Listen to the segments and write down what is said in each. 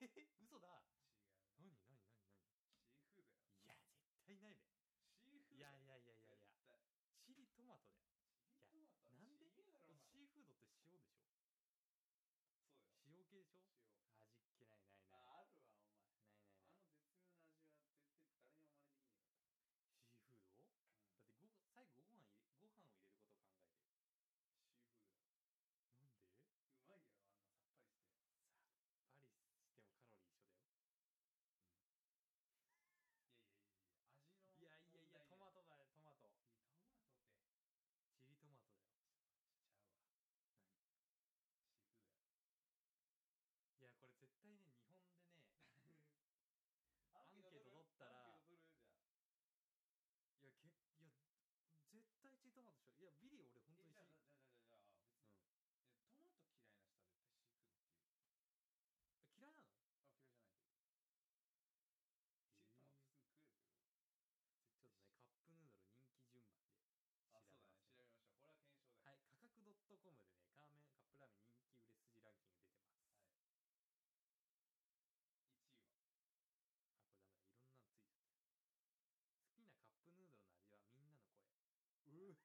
嘘だ違う何何何何シーフードやいや絶対ないべシーフードいやいやいやいやいやチリトマトだよチリトマトなんでシーフードって塩でしょそうよ塩系でしょ塩はビリ俺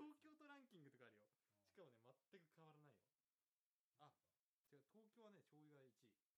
東京都ランキングとかあるよしかもね全く変わらないよあ違う東京はね醤油が1位